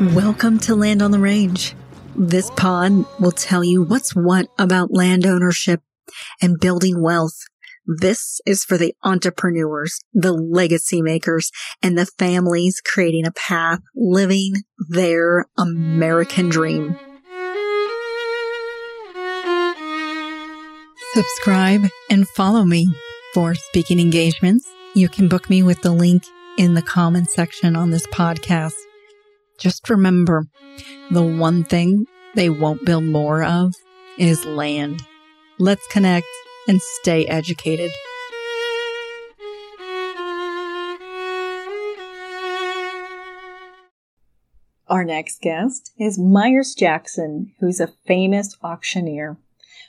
Mm-hmm. Welcome to Land on the Range. This pod will tell you what's what about land ownership and building wealth. This is for the entrepreneurs, the legacy makers, and the families creating a path living their American dream. Subscribe and follow me for speaking engagements. You can book me with the link in the comment section on this podcast. Just remember the one thing they won't build more of is land. Let's connect and stay educated. Our next guest is Myers Jackson, who's a famous auctioneer.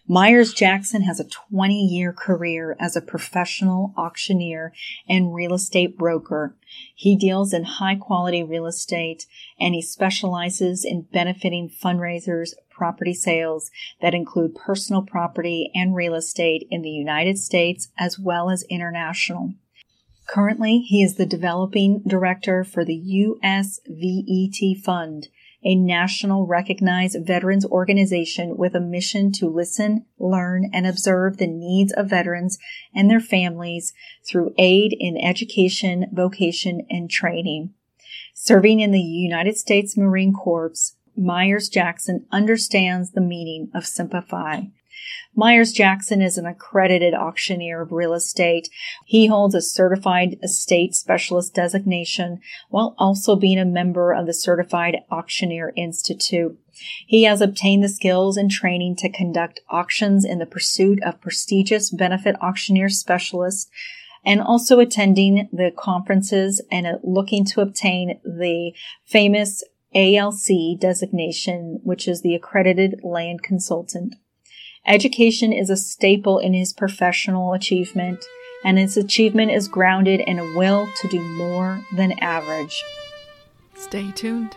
Myers Jackson has a 20 year career as a professional auctioneer and real estate broker. He deals in high quality real estate and he specializes in benefiting fundraisers, property sales that include personal property and real estate in the United States as well as international. Currently, he is the developing director for the USVET Fund a national recognized veterans organization with a mission to listen, learn, and observe the needs of veterans and their families through aid in education, vocation, and training. Serving in the United States Marine Corps, Myers Jackson understands the meaning of Semper Fi. Myers Jackson is an accredited auctioneer of real estate. He holds a certified estate specialist designation while also being a member of the Certified Auctioneer Institute. He has obtained the skills and training to conduct auctions in the pursuit of prestigious benefit auctioneer specialists and also attending the conferences and uh, looking to obtain the famous ALC designation, which is the accredited land consultant. Education is a staple in his professional achievement, and his achievement is grounded in a will to do more than average. Stay tuned.